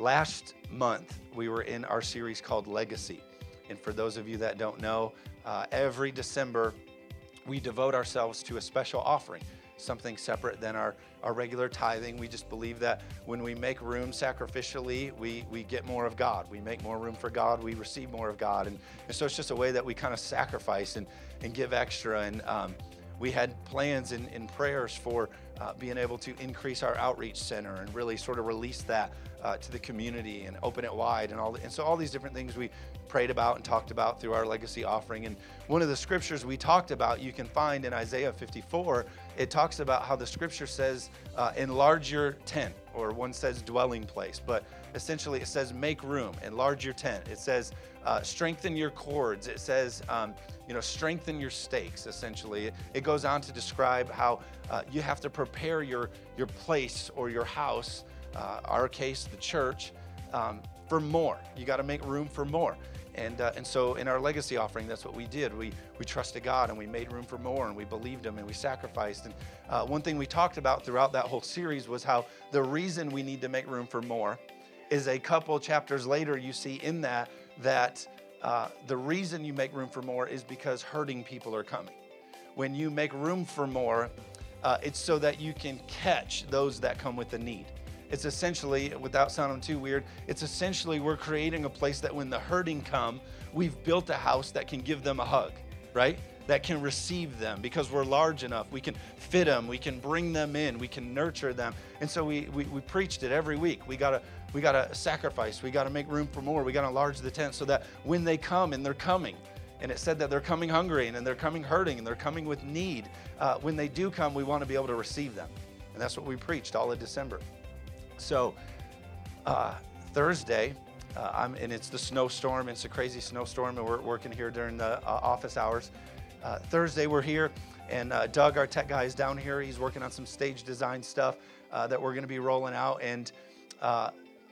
last month we were in our series called Legacy. And for those of you that don't know, uh, every December we devote ourselves to a special offering, something separate than our, our regular tithing. We just believe that when we make room sacrificially, we, we get more of God. We make more room for God, we receive more of God. And, and so it's just a way that we kind of sacrifice and, and give extra. And um, we had plans and, and prayers for uh, being able to increase our outreach center and really sort of release that uh, to the community and open it wide and all. The, and so all these different things we prayed about and talked about through our legacy offering. And one of the scriptures we talked about, you can find in Isaiah 54. It talks about how the scripture says, uh, "Enlarge your tent," or one says dwelling place, but essentially it says make room, enlarge your tent. It says uh, strengthen your cords. It says, um, you know, strengthen your stakes, essentially. It goes on to describe how uh, you have to prepare your, your place or your house, uh, our case, the church, um, for more. You got to make room for more. And, uh, and so in our legacy offering, that's what we did. We, we trusted God and we made room for more and we believed Him and we sacrificed. And uh, one thing we talked about throughout that whole series was how the reason we need to make room for more is a couple chapters later, you see in that that uh, the reason you make room for more is because hurting people are coming. When you make room for more, uh, it's so that you can catch those that come with the need. It's essentially, without sounding too weird, it's essentially we're creating a place that when the hurting come, we've built a house that can give them a hug, right? That can receive them because we're large enough. We can fit them, we can bring them in, we can nurture them. And so we, we, we preached it every week. We got to we got to sacrifice. We got to make room for more. We got to enlarge the tent so that when they come, and they're coming, and it said that they're coming hungry and they're coming hurting and they're coming with need. Uh, when they do come, we want to be able to receive them. And that's what we preached all of December. So, uh, Thursday, uh, and it's the snowstorm. It's a crazy snowstorm, and we're working here during the uh, office hours. Uh, Thursday, we're here, and uh, Doug, our tech guy, is down here. He's working on some stage design stuff that we're going to be rolling out. And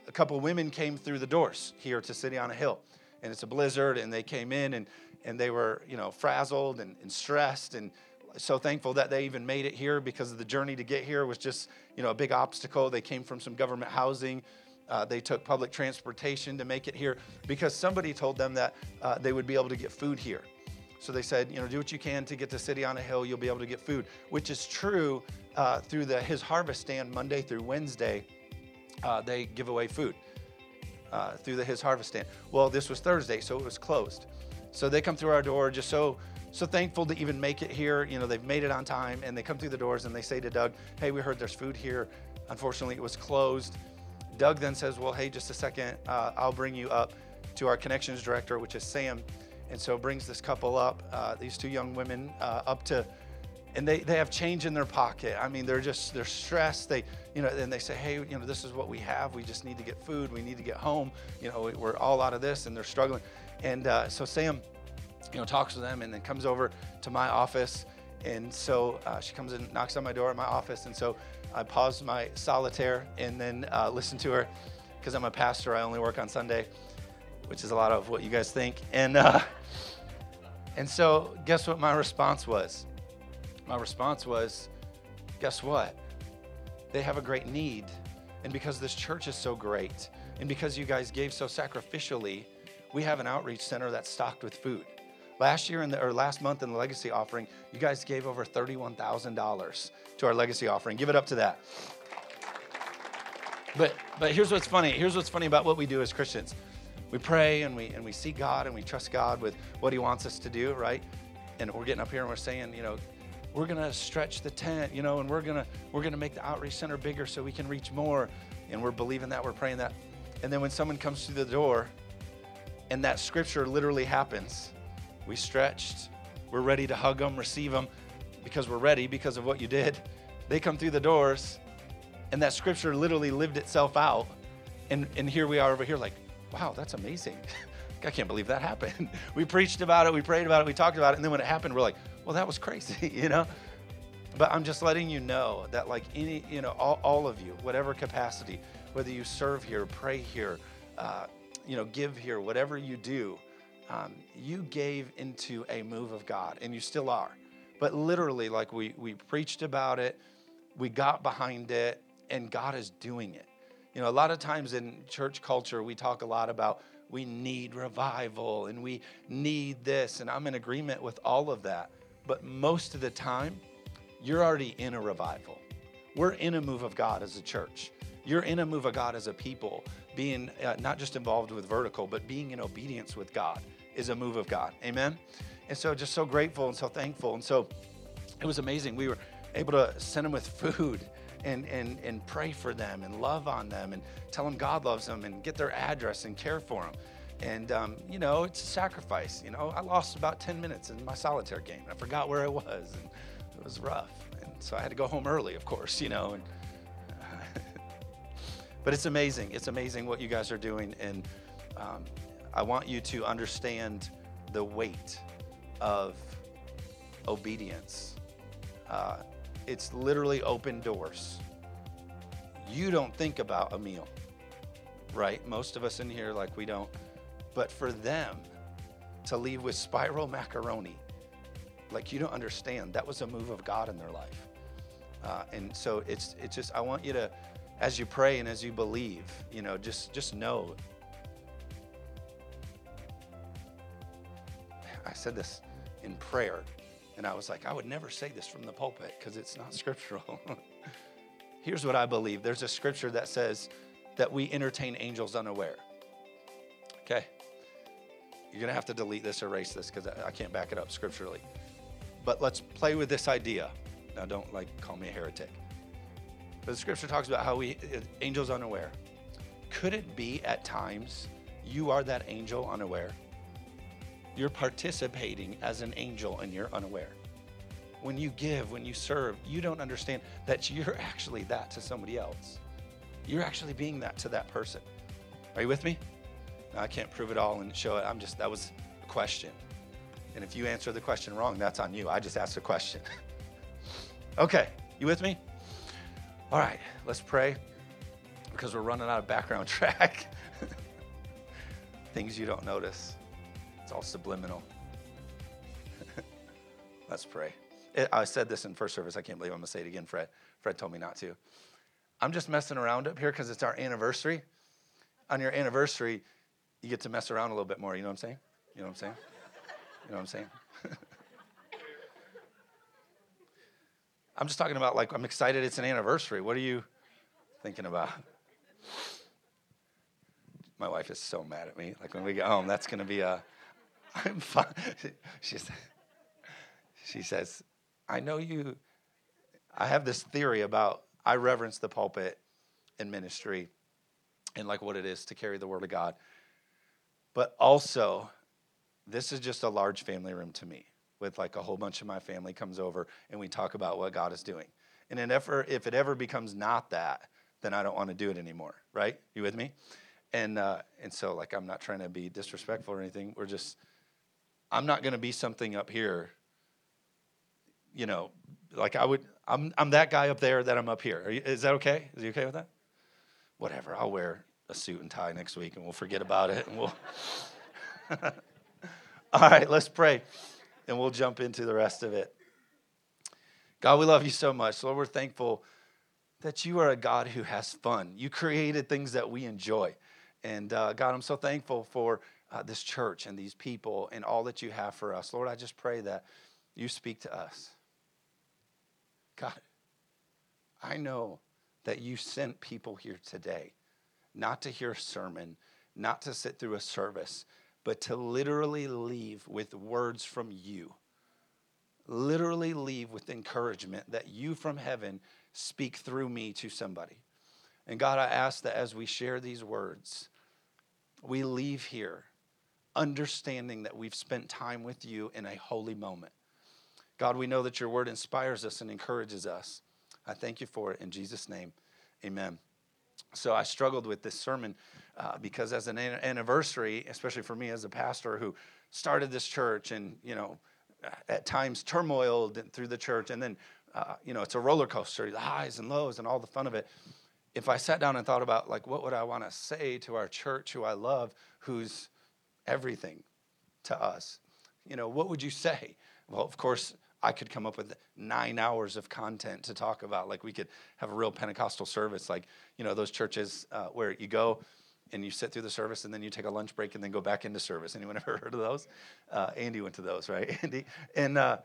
a couple women came through the doors here to City on a Hill, and it's a blizzard, and they came in and and they were you know frazzled and, and stressed and so thankful that they even made it here because the journey to get here was just you know a big obstacle. They came from some government housing. Uh, they took public transportation to make it here because somebody told them that uh, they would be able to get food here. So they said, you know, do what you can to get to City on a Hill. You'll be able to get food, which is true uh, through the His Harvest Stand Monday through Wednesday uh, they give away food uh, through the His Harvest Stand. Well, this was Thursday, so it was closed. So they come through our door just so so thankful to even make it here. You know, they've made it on time, and they come through the doors and they say to Doug, "Hey, we heard there's food here. Unfortunately, it was closed." Doug then says, "Well, hey, just a second. Uh, I'll bring you up to our connections director, which is Sam." And so brings this couple up, uh, these two young women, uh, up to and they, they have change in their pocket. I mean, they're just, they're stressed. They, you know, and they say, hey, you know, this is what we have. We just need to get food. We need to get home. You know, we're all out of this and they're struggling. And uh, so Sam, you know, talks to them and then comes over to my office. And so uh, she comes and knocks on my door at my office. And so I pause my solitaire and then uh, listen to her because I'm a pastor. I only work on Sunday, which is a lot of what you guys think. And, uh, and so guess what my response was? My response was, guess what? They have a great need. And because this church is so great, and because you guys gave so sacrificially, we have an outreach center that's stocked with food. Last year in the, or last month in the legacy offering, you guys gave over $31,000 to our legacy offering. Give it up to that. But but here's what's funny. Here's what's funny about what we do as Christians. We pray and we and we seek God and we trust God with what He wants us to do, right? And we're getting up here and we're saying, you know, we're going to stretch the tent, you know, and we're going to we're going to make the outreach center bigger so we can reach more. And we're believing that, we're praying that. And then when someone comes through the door and that scripture literally happens, we stretched, we're ready to hug them, receive them because we're ready because of what you did. They come through the doors and that scripture literally lived itself out. And and here we are over here like, wow, that's amazing. I can't believe that happened. we preached about it, we prayed about it, we talked about it, and then when it happened, we're like, well, that was crazy, you know? But I'm just letting you know that, like any, you know, all, all of you, whatever capacity, whether you serve here, pray here, uh, you know, give here, whatever you do, um, you gave into a move of God, and you still are. But literally, like we we preached about it, we got behind it, and God is doing it. You know, a lot of times in church culture, we talk a lot about we need revival and we need this, and I'm in agreement with all of that. But most of the time, you're already in a revival. We're in a move of God as a church. You're in a move of God as a people, being uh, not just involved with vertical, but being in obedience with God is a move of God. Amen? And so, just so grateful and so thankful. And so, it was amazing. We were able to send them with food and, and, and pray for them and love on them and tell them God loves them and get their address and care for them. And, um, you know, it's a sacrifice. You know, I lost about 10 minutes in my solitaire game. I forgot where I was, and it was rough. And so I had to go home early, of course, you know. And, but it's amazing. It's amazing what you guys are doing. And um, I want you to understand the weight of obedience. Uh, it's literally open doors. You don't think about a meal, right? Most of us in here, like, we don't. But for them to leave with spiral macaroni, like, you don't understand. That was a move of God in their life. Uh, and so it's, it's just, I want you to, as you pray and as you believe, you know, just, just know. I said this in prayer and I was like, I would never say this from the pulpit because it's not scriptural. Here's what I believe there's a scripture that says that we entertain angels unaware. Okay. You're going to have to delete this, erase this because I can't back it up scripturally. But let's play with this idea. Now, don't like call me a heretic. But the scripture talks about how we, uh, angels unaware. Could it be at times you are that angel unaware? You're participating as an angel and you're unaware. When you give, when you serve, you don't understand that you're actually that to somebody else. You're actually being that to that person. Are you with me? I can't prove it all and show it. I'm just, that was a question. And if you answer the question wrong, that's on you. I just asked a question. okay, you with me? All right, let's pray because we're running out of background track. Things you don't notice. It's all subliminal. Let's pray. I said this in first service. I can't believe I'm going to say it again, Fred. Fred told me not to. I'm just messing around up here because it's our anniversary. On your anniversary, you get to mess around a little bit more. You know what I'm saying? You know what I'm saying? You know what I'm saying? I'm just talking about like, I'm excited it's an anniversary. What are you thinking about? My wife is so mad at me. Like when we get home, that's to be a I'm fine. She, she says, I know you, I have this theory about, I reverence the pulpit in ministry and like what it is to carry the word of God. But also, this is just a large family room to me with like a whole bunch of my family comes over and we talk about what God is doing. And if it ever becomes not that, then I don't want to do it anymore, right? You with me? And uh, and so like I'm not trying to be disrespectful or anything. We're just I'm not going to be something up here. You know, like I would. I'm I'm that guy up there that I'm up here. You, is that okay? Is he okay with that? Whatever. I'll wear a suit and tie next week, and we'll forget about it, and we'll. All right, let's pray, and we'll jump into the rest of it. God, we love you so much. Lord, we're thankful that you are a God who has fun. You created things that we enjoy. And uh, God, I'm so thankful for uh, this church and these people and all that you have for us. Lord, I just pray that you speak to us. God, I know that you sent people here today not to hear a sermon, not to sit through a service, but to literally leave with words from you. Literally leave with encouragement that you from heaven speak through me to somebody. And God, I ask that as we share these words, we leave here understanding that we've spent time with you in a holy moment. God, we know that your word inspires us and encourages us. I thank you for it in Jesus' name. Amen. So I struggled with this sermon uh, because as an anniversary, especially for me as a pastor who started this church and, you know, at times turmoiled through the church, and then, uh, you know, it's a roller coaster, the highs and lows and all the fun of it. If I sat down and thought about, like, what would I want to say to our church who I love, who's everything to us. You know, what would you say? Well, of course, I could come up with nine hours of content to talk about. Like we could have a real Pentecostal service, like you know those churches uh, where you go and you sit through the service and then you take a lunch break and then go back into service. Anyone ever heard of those? Uh, Andy went to those, right? Andy and uh,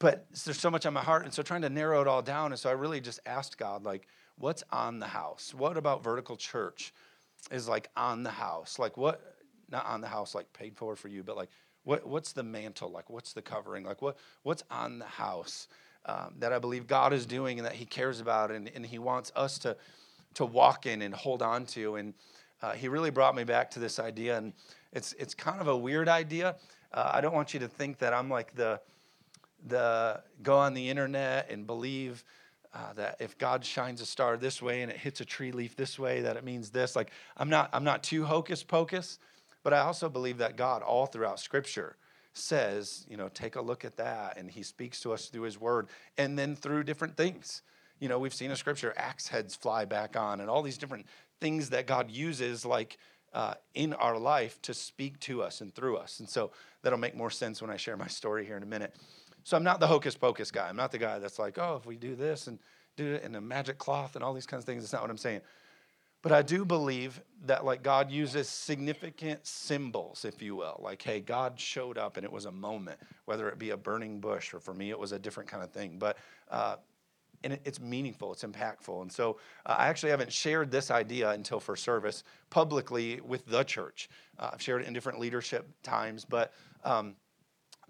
but there's so much on my heart, and so trying to narrow it all down, and so I really just asked God, like, what's on the house? What about vertical church is like on the house? Like what? Not on the house, like paid for for you, but like what, what's the mantle? Like, what's the covering? Like, what, what's on the house um, that I believe God is doing and that He cares about and, and He wants us to, to walk in and hold on to? And uh, He really brought me back to this idea. And it's, it's kind of a weird idea. Uh, I don't want you to think that I'm like the, the go on the internet and believe uh, that if God shines a star this way and it hits a tree leaf this way, that it means this. Like I'm not, I'm not too hocus pocus. But I also believe that God, all throughout Scripture, says, you know, take a look at that. And He speaks to us through His Word and then through different things. You know, we've seen in Scripture axe heads fly back on and all these different things that God uses, like uh, in our life, to speak to us and through us. And so that'll make more sense when I share my story here in a minute. So I'm not the hocus pocus guy. I'm not the guy that's like, oh, if we do this and do it in a magic cloth and all these kinds of things, it's not what I'm saying. But I do believe that like God uses significant symbols, if you will. Like, hey, God showed up and it was a moment, whether it be a burning bush or for me it was a different kind of thing. But uh, and it, it's meaningful, it's impactful. And so uh, I actually haven't shared this idea until for service publicly with the church. Uh, I've shared it in different leadership times, but um,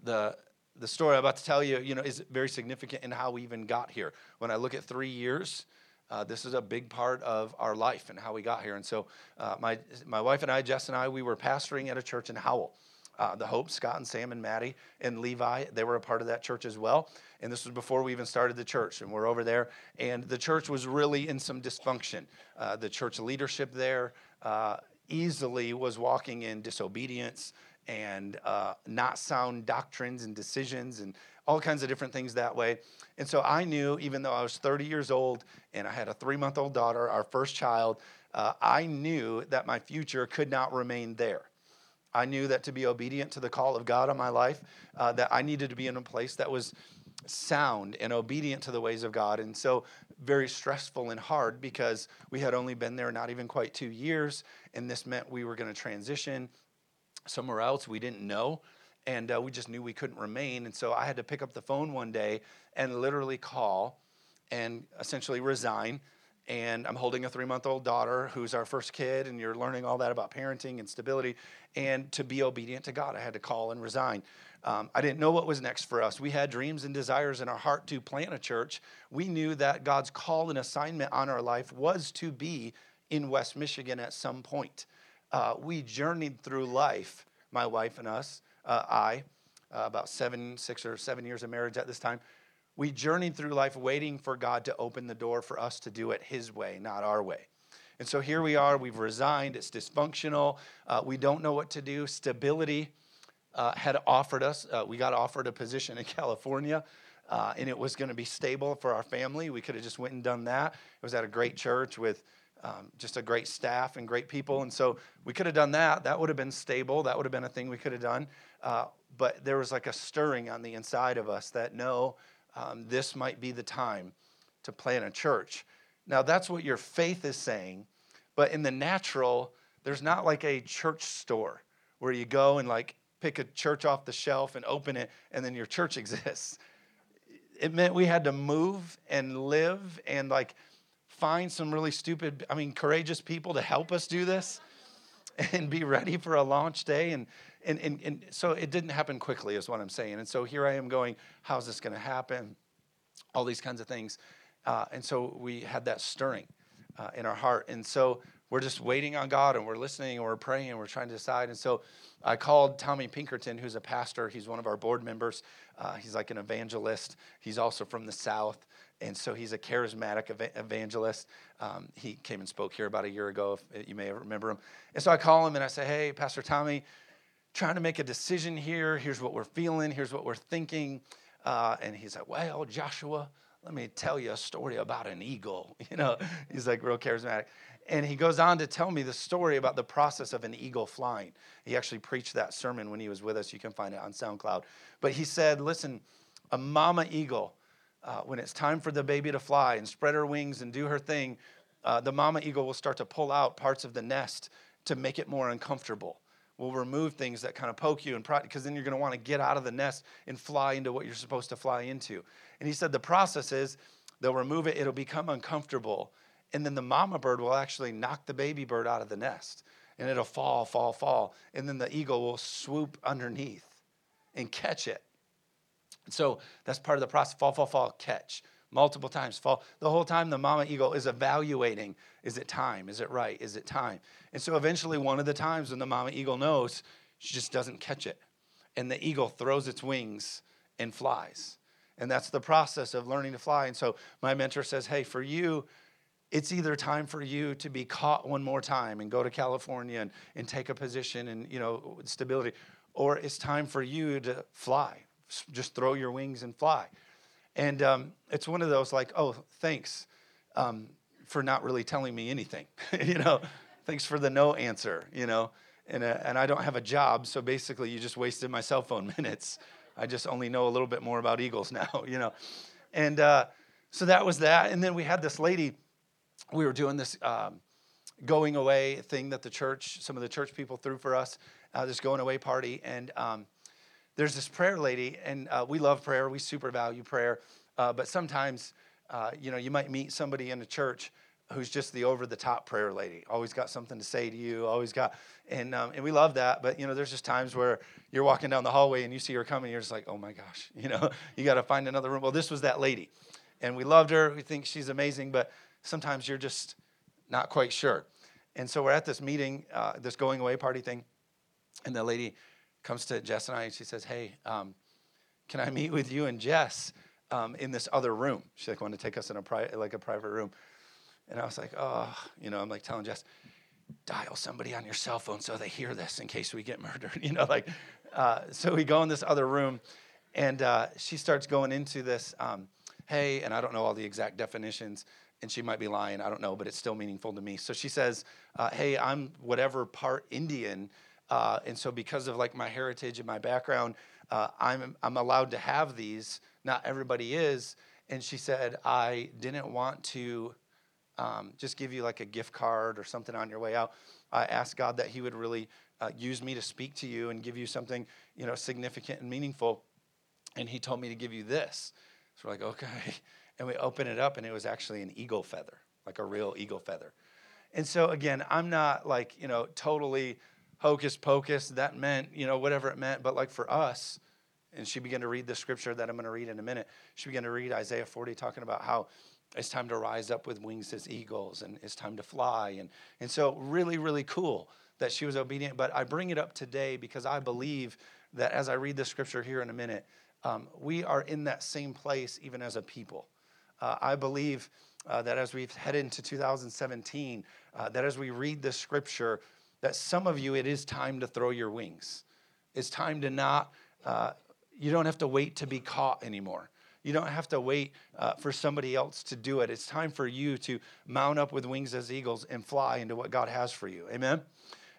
the the story I'm about to tell you, you know, is very significant in how we even got here. When I look at three years, uh, this is a big part of our life and how we got here. And so, uh, my, my wife and I, Jess and I, we were pastoring at a church in Howell. Uh, the Hope, Scott and Sam and Maddie and Levi, they were a part of that church as well. And this was before we even started the church. And we're over there. And the church was really in some dysfunction. Uh, the church leadership there uh, easily was walking in disobedience and uh, not sound doctrines and decisions and all kinds of different things that way. And so I knew, even though I was 30 years old and I had a three month old daughter, our first child, uh, I knew that my future could not remain there. I knew that to be obedient to the call of God on my life, uh, that I needed to be in a place that was sound and obedient to the ways of God. And so, very stressful and hard because we had only been there not even quite two years. And this meant we were going to transition somewhere else we didn't know and uh, we just knew we couldn't remain. And so I had to pick up the phone one day and literally call and essentially resign. And I'm holding a three month old daughter who's our first kid, and you're learning all that about parenting and stability. And to be obedient to God, I had to call and resign. Um, I didn't know what was next for us. We had dreams and desires in our heart to plant a church. We knew that God's call and assignment on our life was to be in West Michigan at some point. Uh, we journeyed through life, my wife and us, uh, I, uh, about seven, six or seven years of marriage at this time, we journeyed through life waiting for God to open the door for us to do it His way, not our way. And so here we are, we've resigned, it's dysfunctional, uh, we don't know what to do. Stability uh, had offered us, uh, we got offered a position in California. Uh, and it was going to be stable for our family. We could have just went and done that. It was at a great church with um, just a great staff and great people. And so we could have done that. That would have been stable. That would have been a thing we could have done. Uh, but there was like a stirring on the inside of us that no, um, this might be the time to plant a church. Now, that's what your faith is saying. But in the natural, there's not like a church store where you go and like pick a church off the shelf and open it and then your church exists. It meant we had to move and live and like find some really stupid, I mean, courageous people to help us do this and be ready for a launch day. And, and, and, and so it didn't happen quickly, is what I'm saying. And so here I am going, how's this going to happen? All these kinds of things. Uh, and so we had that stirring uh, in our heart. And so we're just waiting on God and we're listening and we're praying and we're trying to decide. And so I called Tommy Pinkerton, who's a pastor. He's one of our board members. Uh, he's like an evangelist. He's also from the South and so he's a charismatic ev- evangelist. Um, he came and spoke here about a year ago, if you may remember him. And so I call him and I say, Hey, Pastor Tommy, trying to make a decision here. Here's what we're feeling, here's what we're thinking. Uh, and he's like, Well, Joshua, let me tell you a story about an eagle. You know, he's like real charismatic. And he goes on to tell me the story about the process of an eagle flying. He actually preached that sermon when he was with us. You can find it on SoundCloud. But he said, Listen, A mama eagle, uh, when it's time for the baby to fly and spread her wings and do her thing, uh, the mama eagle will start to pull out parts of the nest to make it more uncomfortable. We'll remove things that kind of poke you and because then you're going to want to get out of the nest and fly into what you're supposed to fly into. And he said the process is they'll remove it, it'll become uncomfortable, and then the mama bird will actually knock the baby bird out of the nest, and it'll fall, fall, fall, and then the eagle will swoop underneath and catch it. So that's part of the process. Fall, fall, fall, catch multiple times. Fall. The whole time the mama eagle is evaluating is it time? Is it right? Is it time? And so eventually, one of the times when the mama eagle knows, she just doesn't catch it. And the eagle throws its wings and flies. And that's the process of learning to fly. And so my mentor says, hey, for you, it's either time for you to be caught one more time and go to California and, and take a position and, you know, stability, or it's time for you to fly. Just throw your wings and fly. And um, it's one of those like, oh, thanks um, for not really telling me anything. you know, thanks for the no answer, you know. And, uh, and I don't have a job, so basically you just wasted my cell phone minutes. I just only know a little bit more about eagles now, you know. And uh, so that was that. And then we had this lady, we were doing this um, going away thing that the church, some of the church people threw for us, uh, this going away party. And um, there's this prayer lady, and uh, we love prayer. We super value prayer. Uh, but sometimes, uh, you know, you might meet somebody in a church who's just the over the top prayer lady. Always got something to say to you. Always got, and um, and we love that. But you know, there's just times where you're walking down the hallway and you see her coming. You're just like, oh my gosh, you know, you got to find another room. Well, this was that lady, and we loved her. We think she's amazing, but sometimes you're just not quite sure. And so we're at this meeting, uh, this going away party thing, and the lady comes to Jess and I and she says, Hey, um, can I meet with you and Jess um, in this other room? She's like, want to take us in a pri- like a private room. And I was like, oh, you know, I'm like telling Jess, dial somebody on your cell phone so they hear this in case we get murdered, you know, like, uh, so we go in this other room and uh, she starts going into this, um, hey, and I don't know all the exact definitions, and she might be lying, I don't know, but it's still meaningful to me. So she says, uh, hey, I'm whatever part Indian uh, and so, because of like my heritage and my background, uh, I'm I'm allowed to have these. Not everybody is. And she said, I didn't want to um, just give you like a gift card or something on your way out. I asked God that He would really uh, use me to speak to you and give you something you know significant and meaningful. And He told me to give you this. So we're like, okay. And we open it up, and it was actually an eagle feather, like a real eagle feather. And so again, I'm not like you know totally hocus pocus. That meant, you know, whatever it meant. But like for us, and she began to read the scripture that I'm going to read in a minute. She began to read Isaiah 40, talking about how it's time to rise up with wings as eagles and it's time to fly. And, and so, really, really cool that she was obedient. But I bring it up today because I believe that as I read the scripture here in a minute, um, we are in that same place even as a people. Uh, I believe uh, that as we head into 2017, uh, that as we read the scripture, that some of you, it is time to throw your wings. It's time to not, uh, you don't have to wait to be caught anymore. You don't have to wait uh, for somebody else to do it. It's time for you to mount up with wings as eagles and fly into what God has for you. Amen?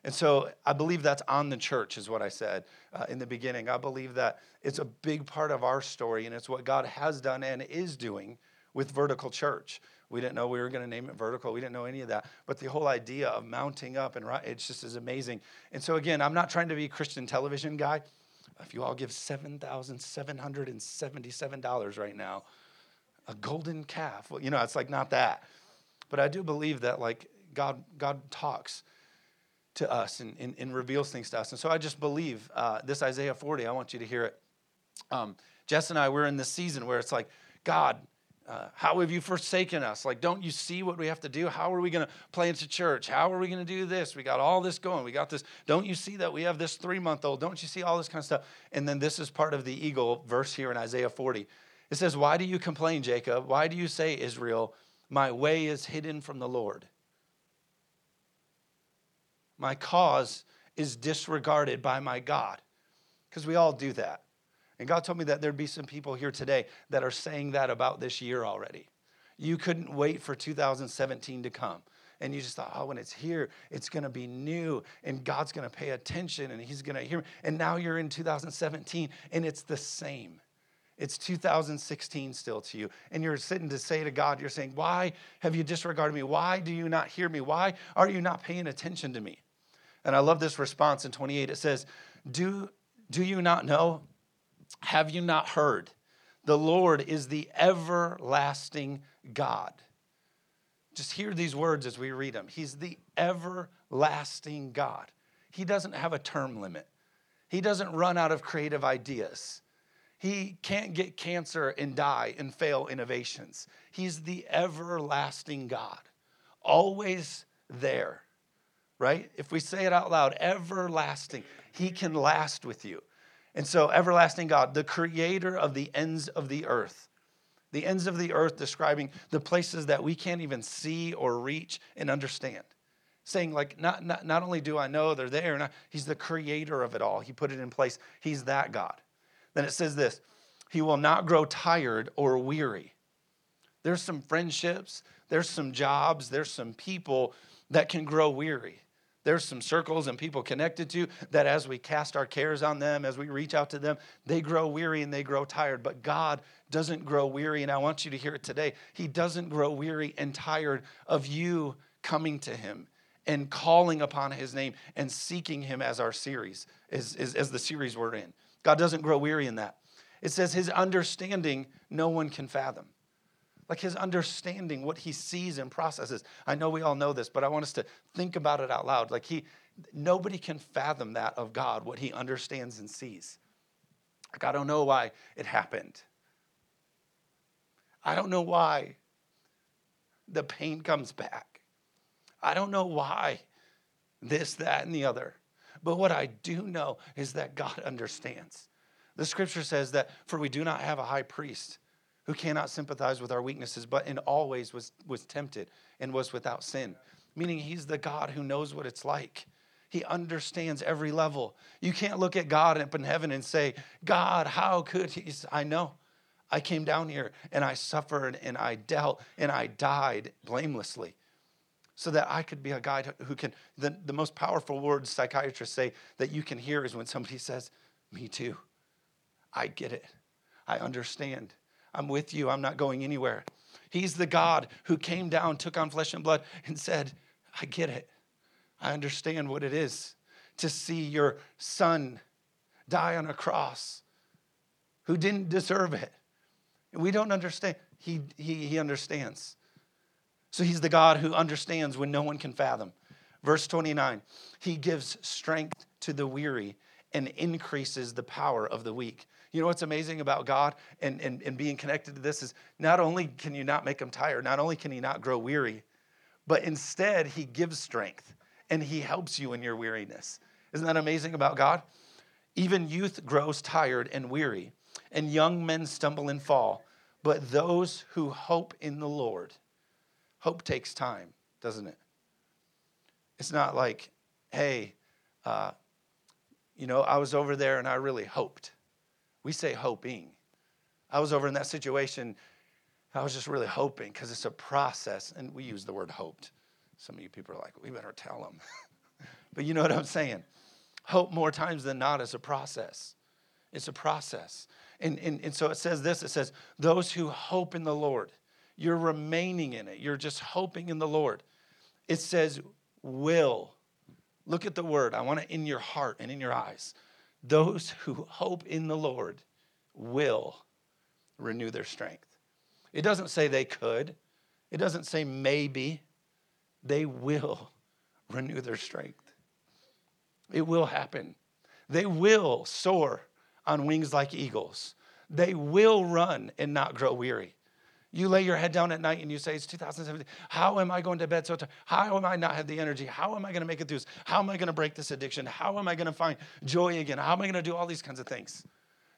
And so I believe that's on the church, is what I said uh, in the beginning. I believe that it's a big part of our story, and it's what God has done and is doing with Vertical Church. We didn't know we were going to name it vertical. We didn't know any of that. But the whole idea of mounting up and right, it's just is amazing. And so again, I'm not trying to be a Christian television guy. If you all give $7,777 right now, a golden calf, well, you know, it's like not that. But I do believe that like God, God talks to us and, and, and reveals things to us. And so I just believe uh, this Isaiah 40, I want you to hear it. Um, Jess and I, we're in this season where it's like, God, uh, how have you forsaken us? Like, don't you see what we have to do? How are we going to plant a church? How are we going to do this? We got all this going. We got this. Don't you see that we have this three month old? Don't you see all this kind of stuff? And then this is part of the eagle verse here in Isaiah 40. It says, Why do you complain, Jacob? Why do you say, Israel, my way is hidden from the Lord? My cause is disregarded by my God. Because we all do that. And God told me that there'd be some people here today that are saying that about this year already. You couldn't wait for 2017 to come. And you just thought, oh, when it's here, it's to be new and God's to pay attention and He's to hear. Me. And now you're in 2017 and it's the same. It's 2016 still to you. And you're sitting to say to God, you're saying, Why have you disregarded me? Why do you not hear me? Why are you not paying attention to me? And I love this response in 28. It says, Do, do you not know? Have you not heard? The Lord is the everlasting God. Just hear these words as we read them. He's the everlasting God. He doesn't have a term limit, He doesn't run out of creative ideas. He can't get cancer and die and fail innovations. He's the everlasting God, always there, right? If we say it out loud, everlasting, He can last with you. And so, everlasting God, the creator of the ends of the earth, the ends of the earth describing the places that we can't even see or reach and understand. Saying, like, not, not, not only do I know they're there, not, he's the creator of it all. He put it in place. He's that God. Then it says this He will not grow tired or weary. There's some friendships, there's some jobs, there's some people that can grow weary. There's some circles and people connected to that as we cast our cares on them, as we reach out to them, they grow weary and they grow tired. But God doesn't grow weary, and I want you to hear it today. He doesn't grow weary and tired of you coming to Him and calling upon His name and seeking Him as our series, as, as, as the series we're in. God doesn't grow weary in that. It says His understanding no one can fathom like his understanding, what he sees and processes. I know we all know this, but I want us to think about it out loud. Like he, nobody can fathom that of God, what he understands and sees. Like I don't know why it happened. I don't know why the pain comes back. I don't know why this, that, and the other. But what I do know is that God understands. The scripture says that, for we do not have a high priest who cannot sympathize with our weaknesses, but in all ways was, was tempted and was without sin. Meaning he's the God who knows what it's like. He understands every level. You can't look at God up in heaven and say, God, how could he? I know. I came down here and I suffered and I dealt and I died blamelessly so that I could be a guy who can. The, the most powerful words psychiatrists say that you can hear is when somebody says, Me too. I get it. I understand. I'm with you. I'm not going anywhere. He's the God who came down, took on flesh and blood, and said, I get it. I understand what it is to see your son die on a cross who didn't deserve it. We don't understand. He, he, he understands. So he's the God who understands when no one can fathom. Verse 29 He gives strength to the weary and increases the power of the weak. You know what's amazing about God and, and, and being connected to this is not only can you not make him tired, not only can he not grow weary, but instead he gives strength and he helps you in your weariness. Isn't that amazing about God? Even youth grows tired and weary, and young men stumble and fall. But those who hope in the Lord, hope takes time, doesn't it? It's not like, hey, uh, you know, I was over there and I really hoped. We say hoping. I was over in that situation. I was just really hoping because it's a process, and we use the word hoped. Some of you people are like, we better tell them. but you know what I'm saying? Hope more times than not is a process. It's a process. And, and, and so it says this it says, those who hope in the Lord, you're remaining in it. You're just hoping in the Lord. It says, will. Look at the word. I want it in your heart and in your eyes. Those who hope in the Lord will renew their strength. It doesn't say they could, it doesn't say maybe. They will renew their strength. It will happen. They will soar on wings like eagles. They will run and not grow weary. You lay your head down at night and you say, It's 2017. How am I going to bed so tired? How am I not have the energy? How am I going to make it through this? How am I going to break this addiction? How am I going to find joy again? How am I going to do all these kinds of things?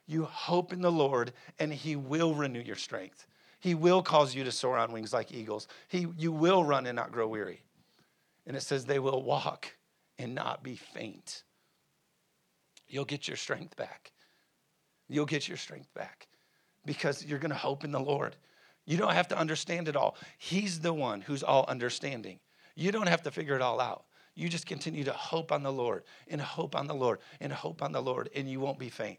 You hope in the Lord and He will renew your strength. He will cause you to soar on wings like eagles. He, you will run and not grow weary. And it says they will walk and not be faint. You'll get your strength back. You'll get your strength back because you're going to hope in the Lord. You don't have to understand it all. He's the one who's all understanding. You don't have to figure it all out. You just continue to hope on the Lord and hope on the Lord and hope on the Lord, and you won't be faint.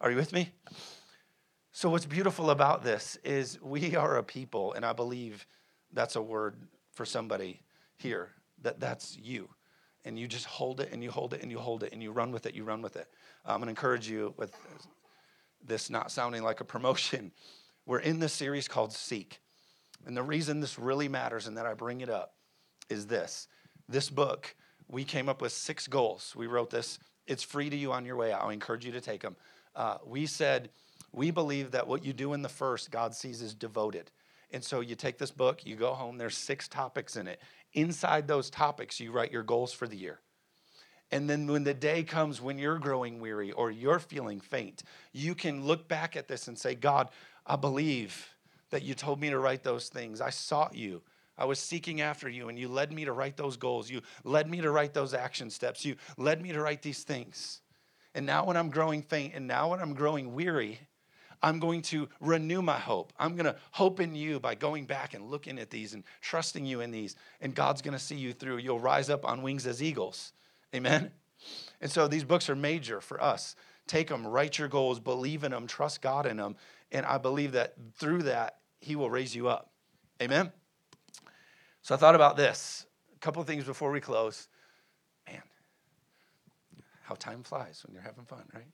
Are you with me? So, what's beautiful about this is we are a people, and I believe that's a word for somebody here, that that's you. And you just hold it and you hold it and you hold it and you run with it, you run with it. I'm to encourage you with this not sounding like a promotion. We're in this series called Seek. And the reason this really matters and that I bring it up is this this book, we came up with six goals. We wrote this. It's free to you on your way out. I encourage you to take them. Uh, we said, we believe that what you do in the first, God sees as devoted. And so you take this book, you go home, there's six topics in it. Inside those topics, you write your goals for the year. And then when the day comes when you're growing weary or you're feeling faint, you can look back at this and say, God, I believe that you told me to write those things. I sought you. I was seeking after you, and you led me to write those goals. You led me to write those action steps. You led me to write these things. And now, when I'm growing faint, and now when I'm growing weary, I'm going to renew my hope. I'm going to hope in you by going back and looking at these and trusting you in these. And God's going to see you through. You'll rise up on wings as eagles. Amen? And so these books are major for us. Take them, write your goals, believe in them, trust God in them. And I believe that through that, He will raise you up. Amen? So I thought about this. A couple of things before we close. Man, how time flies when you're having fun, right?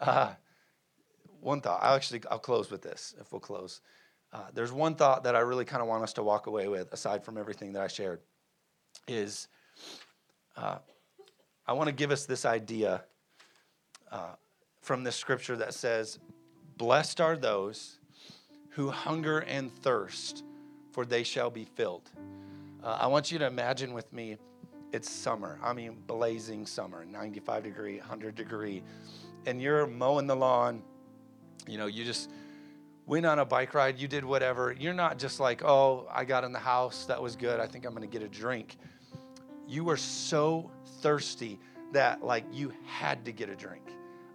Uh, one thought. I'll actually I'll close with this. If we'll close, uh, there's one thought that I really kind of want us to walk away with, aside from everything that I shared, is uh, I want to give us this idea uh, from this scripture that says, "Blessed are those who hunger and thirst, for they shall be filled." Uh, I want you to imagine with me. It's summer. I mean, blazing summer, 95 degree, 100 degree, and you're mowing the lawn you know, you just went on a bike ride, you did whatever. You're not just like, oh, I got in the house, that was good, I think I'm gonna get a drink. You were so thirsty that like you had to get a drink.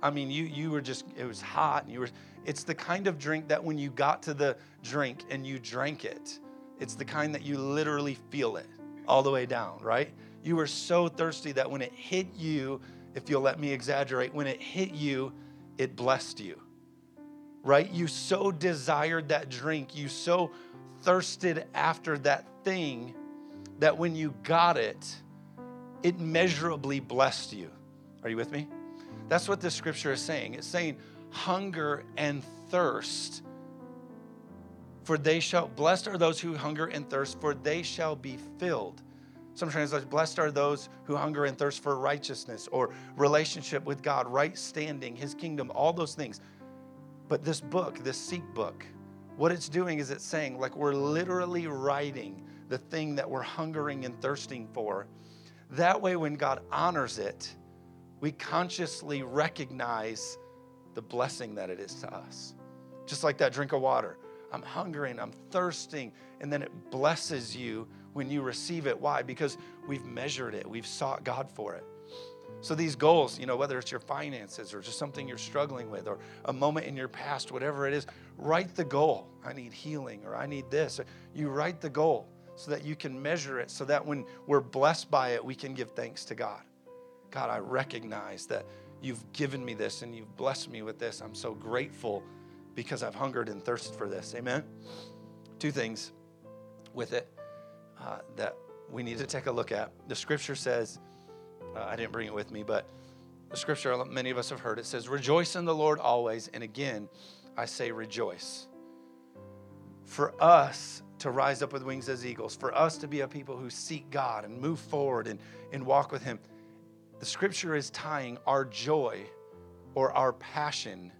I mean, you you were just it was hot and you were it's the kind of drink that when you got to the drink and you drank it, it's the kind that you literally feel it all the way down, right? You were so thirsty that when it hit you, if you'll let me exaggerate, when it hit you, it blessed you right? You so desired that drink, you so thirsted after that thing that when you got it, it measurably blessed you. Are you with me? That's what this scripture is saying. It's saying hunger and thirst. For they shall, blessed are those who hunger and thirst, for they shall be filled. Some translations, blessed are those who hunger and thirst for righteousness or relationship with God, right standing, his kingdom, all those things. But this book, this Seek book, what it's doing is it's saying, like, we're literally writing the thing that we're hungering and thirsting for. That way, when God honors it, we consciously recognize the blessing that it is to us. Just like that drink of water. I'm hungering, I'm thirsting, and then it blesses you when you receive it. Why? Because we've measured it, we've sought God for it. So these goals, you know, whether it's your finances or just something you're struggling with or a moment in your past, whatever it is, write the goal. I need healing or I need this. You write the goal so that you can measure it so that when we're blessed by it, we can give thanks to God. God, I recognize that you've given me this and you've blessed me with this. I'm so grateful because I've hungered and thirsted for this. Amen. Two things with it uh, that we need to take a look at. The scripture says, uh, I didn't bring it with me, but the scripture, many of us have heard it says, Rejoice in the Lord always. And again, I say rejoice. For us to rise up with wings as eagles, for us to be a people who seek God and move forward and, and walk with Him, the scripture is tying our joy or our passion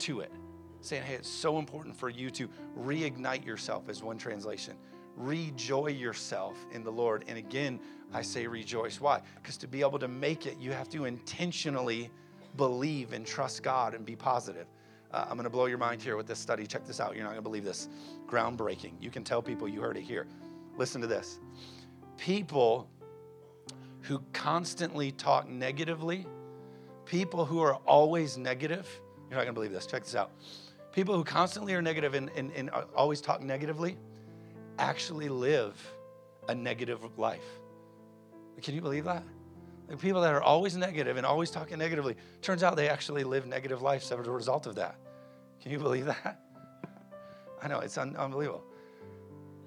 to it. Saying, hey, it's so important for you to reignite yourself, as one translation. Rejoy yourself in the Lord. And again, I say rejoice. Why? Because to be able to make it, you have to intentionally believe and trust God and be positive. Uh, I'm going to blow your mind here with this study. Check this out. You're not going to believe this. Groundbreaking. You can tell people you heard it here. Listen to this. People who constantly talk negatively, people who are always negative, you're not going to believe this. Check this out. People who constantly are negative and, and, and always talk negatively actually live a negative life. Can you believe that? Like people that are always negative and always talking negatively, turns out they actually live negative lives as a result of that. Can you believe that? I know, it's un- unbelievable.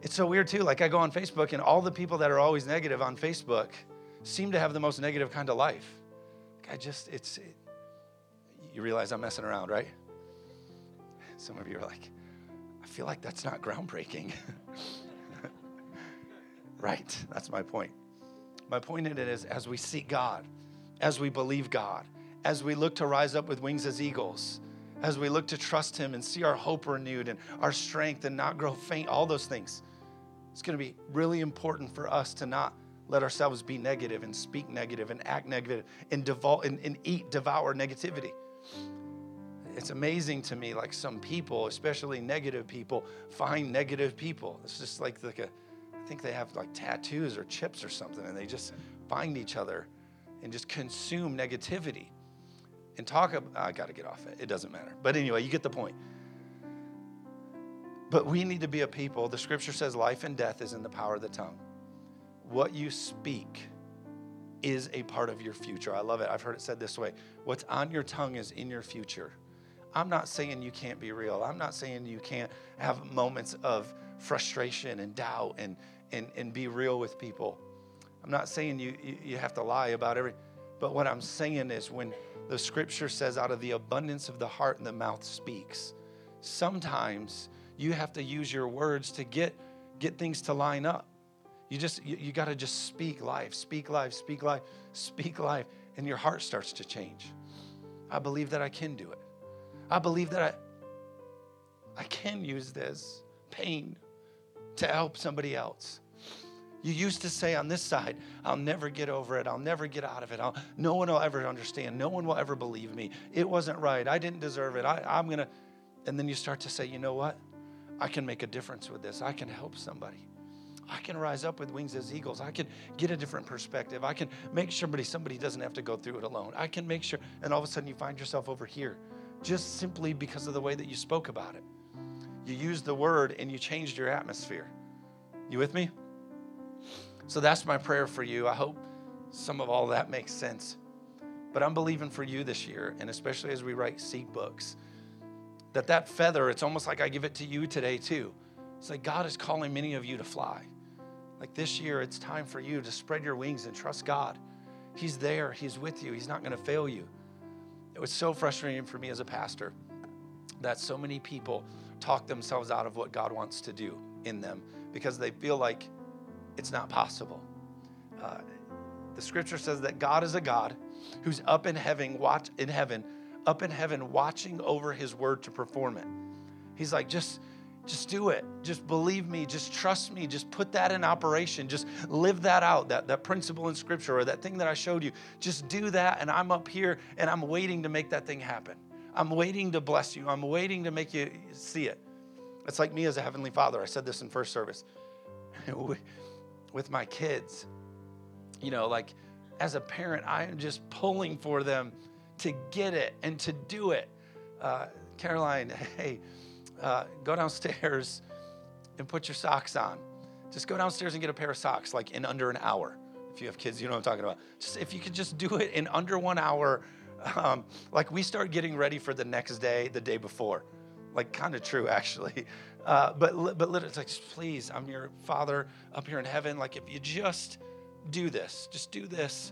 It's so weird too. Like I go on Facebook, and all the people that are always negative on Facebook seem to have the most negative kind of life. I just, it's, it, you realize I'm messing around, right? Some of you are like, I feel like that's not groundbreaking. right, that's my point. My point in it is as we seek God, as we believe God, as we look to rise up with wings as eagles, as we look to trust Him and see our hope renewed and our strength and not grow faint, all those things, it's going to be really important for us to not let ourselves be negative and speak negative and act negative and, devol- and, and eat, devour negativity. It's amazing to me, like some people, especially negative people, find negative people. It's just like, like a, I think they have like tattoos or chips or something, and they just find each other and just consume negativity and talk about, I got to get off it. It doesn't matter. But anyway, you get the point. But we need to be a people. The scripture says life and death is in the power of the tongue. What you speak is a part of your future. I love it. I've heard it said this way what's on your tongue is in your future. I'm not saying you can't be real. I'm not saying you can't have moments of frustration and doubt and, and, and be real with people. I'm not saying you, you have to lie about every, but what I'm saying is when the scripture says, out of the abundance of the heart and the mouth speaks, sometimes you have to use your words to get, get things to line up. You just, you, you got to just speak life, speak life, speak life, speak life, and your heart starts to change. I believe that I can do it. I believe that I, I can use this pain to help somebody else. You used to say on this side, I'll never get over it. I'll never get out of it. I'll, no one will ever understand. No one will ever believe me. It wasn't right. I didn't deserve it. I, I'm going to. And then you start to say, you know what? I can make a difference with this. I can help somebody. I can rise up with wings as eagles. I can get a different perspective. I can make sure somebody, somebody doesn't have to go through it alone. I can make sure, and all of a sudden you find yourself over here just simply because of the way that you spoke about it. You used the word and you changed your atmosphere. You with me? So that's my prayer for you. I hope some of all that makes sense. But I'm believing for you this year, and especially as we write Seek books, that that feather, it's almost like I give it to you today too. It's like God is calling many of you to fly. Like this year, it's time for you to spread your wings and trust God. He's there, He's with you, He's not going to fail you. It was so frustrating for me as a pastor that so many people talk themselves out of what God wants to do in them because they feel like it's not possible. Uh, the scripture says that God is a God who's up in heaven, watch in heaven, up in heaven, watching over His word to perform it. He's like, just, just do it. Just believe me. Just trust me. Just put that in operation. Just live that out. That that principle in Scripture or that thing that I showed you. Just do that, and I'm up here and I'm waiting to make that thing happen. I'm waiting to bless you. I'm waiting to make you see it. It's like me as a heavenly Father. I said this in first service. With my kids, you know, like as a parent, I am just pulling for them to get it and to do it. Uh, Caroline, hey, uh, go downstairs and put your socks on. Just go downstairs and get a pair of socks, like in under an hour. If you have kids, you know what I'm talking about. Just if you could just do it in under one hour, um, like we start getting ready for the next day, the day before. Like kind of true, actually. Uh, but but literally, it's like, please, I'm your father up here in heaven. Like if you just do this, just do this,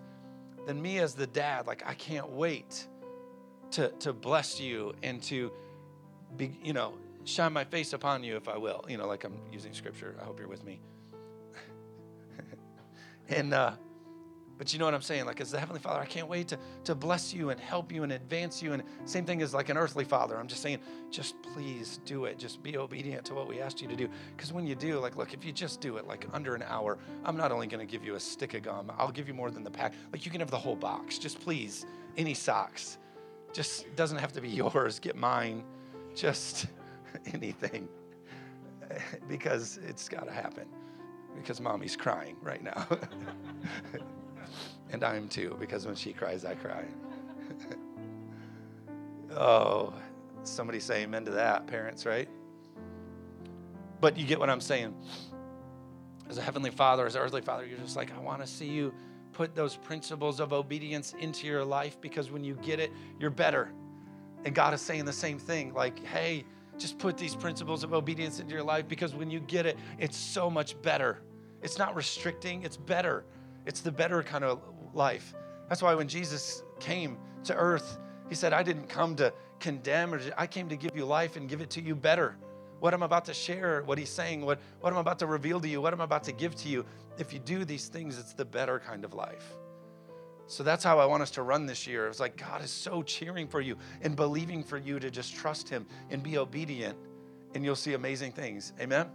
then me as the dad, like I can't wait to to bless you and to be, you know, shine my face upon you if I will. You know, like I'm using scripture. I hope you're with me. and uh, but you know what I'm saying? Like as the Heavenly Father, I can't wait to, to bless you and help you and advance you. And same thing as like an earthly father. I'm just saying, just please do it. Just be obedient to what we asked you to do. Because when you do, like, look, if you just do it like under an hour, I'm not only going to give you a stick of gum, I'll give you more than the pack. Like you can have the whole box. Just please, any socks. Just doesn't have to be yours. Get mine. Just anything. because it's got to happen. Because mommy's crying right now. and I am too, because when she cries, I cry. oh, somebody say amen to that, parents, right? But you get what I'm saying. As a heavenly father, as an earthly father, you're just like, I want to see you put those principles of obedience into your life because when you get it, you're better. And God is saying the same thing like, hey, just put these principles of obedience into your life because when you get it, it's so much better. It's not restricting, it's better. It's the better kind of life. That's why when Jesus came to earth, he said, I didn't come to condemn, or I came to give you life and give it to you better. What I'm about to share, what he's saying, what, what I'm about to reveal to you, what I'm about to give to you, if you do these things, it's the better kind of life. So that's how I want us to run this year. It's like God is so cheering for you and believing for you to just trust Him and be obedient, and you'll see amazing things. Amen.